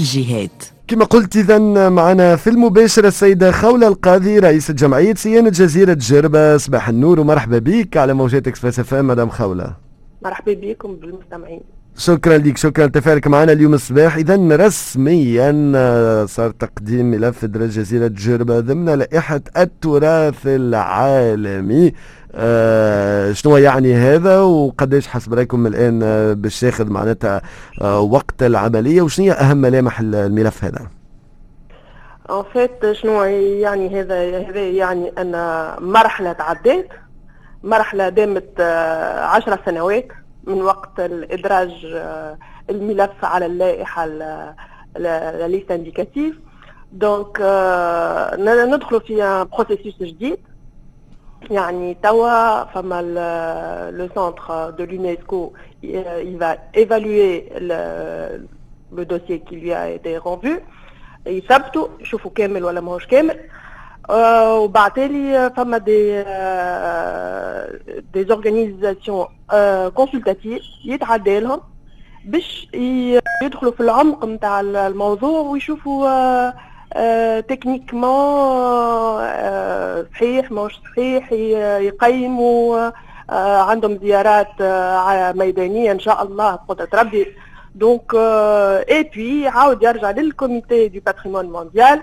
الجهات كما قلت إذا معنا في المباشرة السيدة خولة القاضي رئيسة جمعية صيانة جزيرة جربة صباح النور ومرحبا بك على موجات إكسبريس إف إم مدام خولة. مرحبا بكم بالمستمعين. شكرا لك شكرا. لتفاعلك معنا اليوم الصباح. اذا رسميا آه، صار تقديم ملف درج جزيرة جربة ضمن لائحة التراث العالمي. آه شنو يعني هذا وقداش حسب رأيكم الآن آه، باش ياخذ معناتها آه وقت العملية وشنو هي أهم ملامح الملف هذا؟ ان فيت شنو يعني هذا؟ هذا يعني أن مرحلة تعدات مرحلة دامت آه، عشر سنوات. من وقت الادراج آه، الملف على اللائحه لا ليست انديكاتيف دونك ندخلوا في بروسيسوس جديد يعني توا فما لو سونتر دو l'UNESCO il va évaluer le, le dossier qui lui a été rendu يثبتوا يشوفوا كامل ولا ماهوش كامل آه وبعتالي فما دي دي زورغانيزاسيون كونسلتاتيف يتعدى لهم باش يدخلوا في العمق نتاع الموضوع ويشوفوا تكنيكمون صحيح مش صحيح يقيموا عندهم زيارات ميدانيه ان شاء الله بقدره ربي دونك اي بي عاود يرجع للكوميتي دو باتريمون مونديال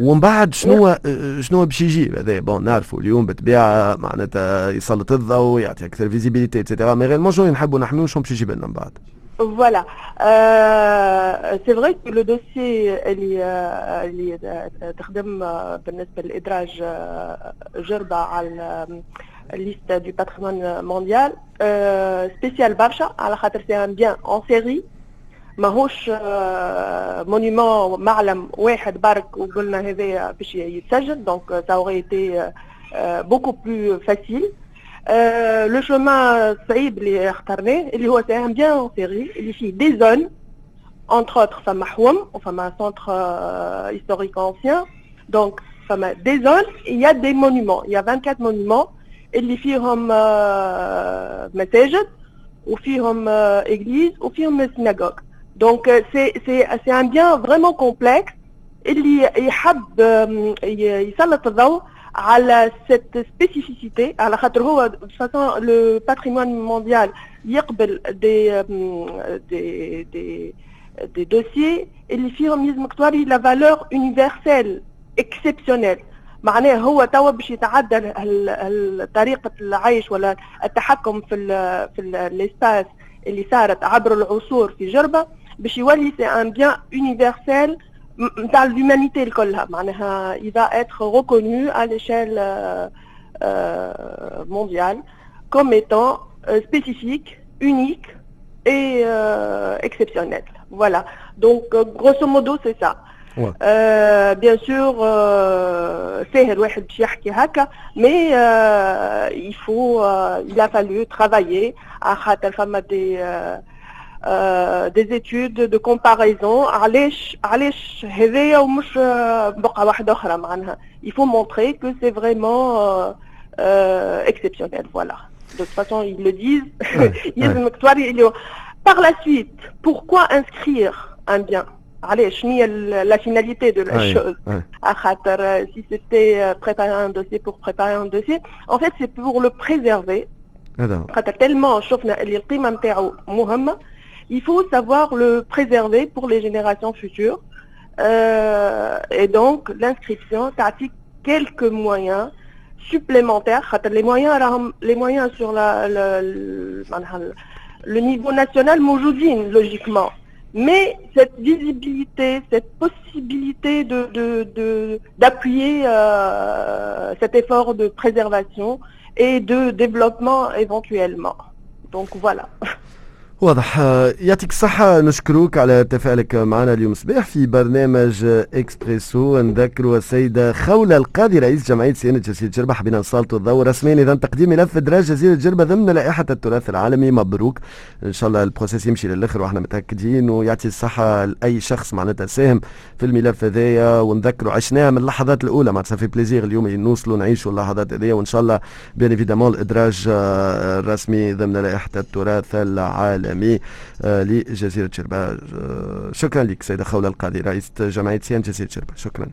ومن بعد شنو شنو باش يجي؟ هذا بون نعرفوا اليوم بالطبيعه معناتها يسلط الضوء يعطي أكثر فيزيبيليتي اتسيتيرا مي غير شنو نحبوا نحميوه شنو باش يجي لنا من بعد. Voilà. Euh, c'est vrai que le dossier اللي اللي تخدم بالنسبة للإدراج جربة على الليست du patrimoine mondial. Spécial برشا على خاطر سي ان بيان اون سيري ماهوش مونيمون معلم واحد برك وقلنا هذا باش يتسجل دونك ça aurait été beaucoup plus facile لو شومان صعيب اللي اخترناه اللي هو سي ان بيان اون سيري اللي فيه دي زون entre autres فما حوم وفما سونتر historique ancien donc فما دي زون il y a des monuments il y a 24 monuments اللي فيهم مساجد وفيهم église وفيهم synagogue donc c'est c'est c'est un bien vraiment complexe اللي يحب يسلط الضوء على cette spécificité على خاطر هو de toute façon le patrimoine mondial يقبل des des des des dossiers اللي فيهم يلزمك توري la valeur universelle exceptionnelle معناه هو توا باش يتعدى طريقة العيش ولا التحكم في ال في الاسباس اللي صارت عبر العصور في جربة باش يولي سي ان بيان يونيفرسال نتاع l'humanité الكلها معناها il va être reconnu à l'échelle euh, euh, mondiale comme étant euh, spécifique, unique et euh, exceptionnel. Voilà. Donc grosso modo c'est ça. Ouais. Euh, bien sûr سهل واحد باش يحكي هكا mais il faut il a fallu travailler à خاطر فما des euh, des études de comparaison. Euh, il faut montrer que c'est vraiment euh, exceptionnel voilà. De toute façon ils le disent. Ouais, par la suite pourquoi inscrire un bien? Allez, je la finalité de la chose. Oui. Si c'était préparer un dossier pour préparer un dossier, en fait, c'est pour le préserver. Tellement, il faut savoir le préserver pour les générations futures. Euh, et donc, l'inscription, pratique quelques moyens supplémentaires. Les moyens, sur le niveau national, moujoudine, logiquement. Mais cette visibilité, cette possibilité d'appuyer de, cet effort de préservation et de développement éventuellement. Donc voilà. واضح. يعطيك الصحة نشكروك على تفاعلك معنا اليوم صباح في برنامج إكسبريسو. نذكروا السيدة خولة القاضي رئيس جمعية صيانة جزيرة جربة حبينا نسلطوا الضوء رسميا. إذا تقديم ملف إدراج جزيرة جربة ضمن لائحة التراث العالمي. مبروك. إن شاء الله البروسيس يمشي للآخر وإحنا متأكدين. ويعطي الصحة لأي شخص معناتها ساهم في الملف هذايا. ونذكروا عشناها من اللحظات الأولى. معناتها في بليزير اليوم نوصلوا نعيشوا اللحظات هذيا وإن شاء الله بيان ايفيدامون الإدراج الرسمي ضمن لائحة التراث العالمي. العالمي آه، لجزيرة شربة آه، شكرا لك سيدة خولة القاضي رئيس جمعية سيان جزيرة شربة شكرا.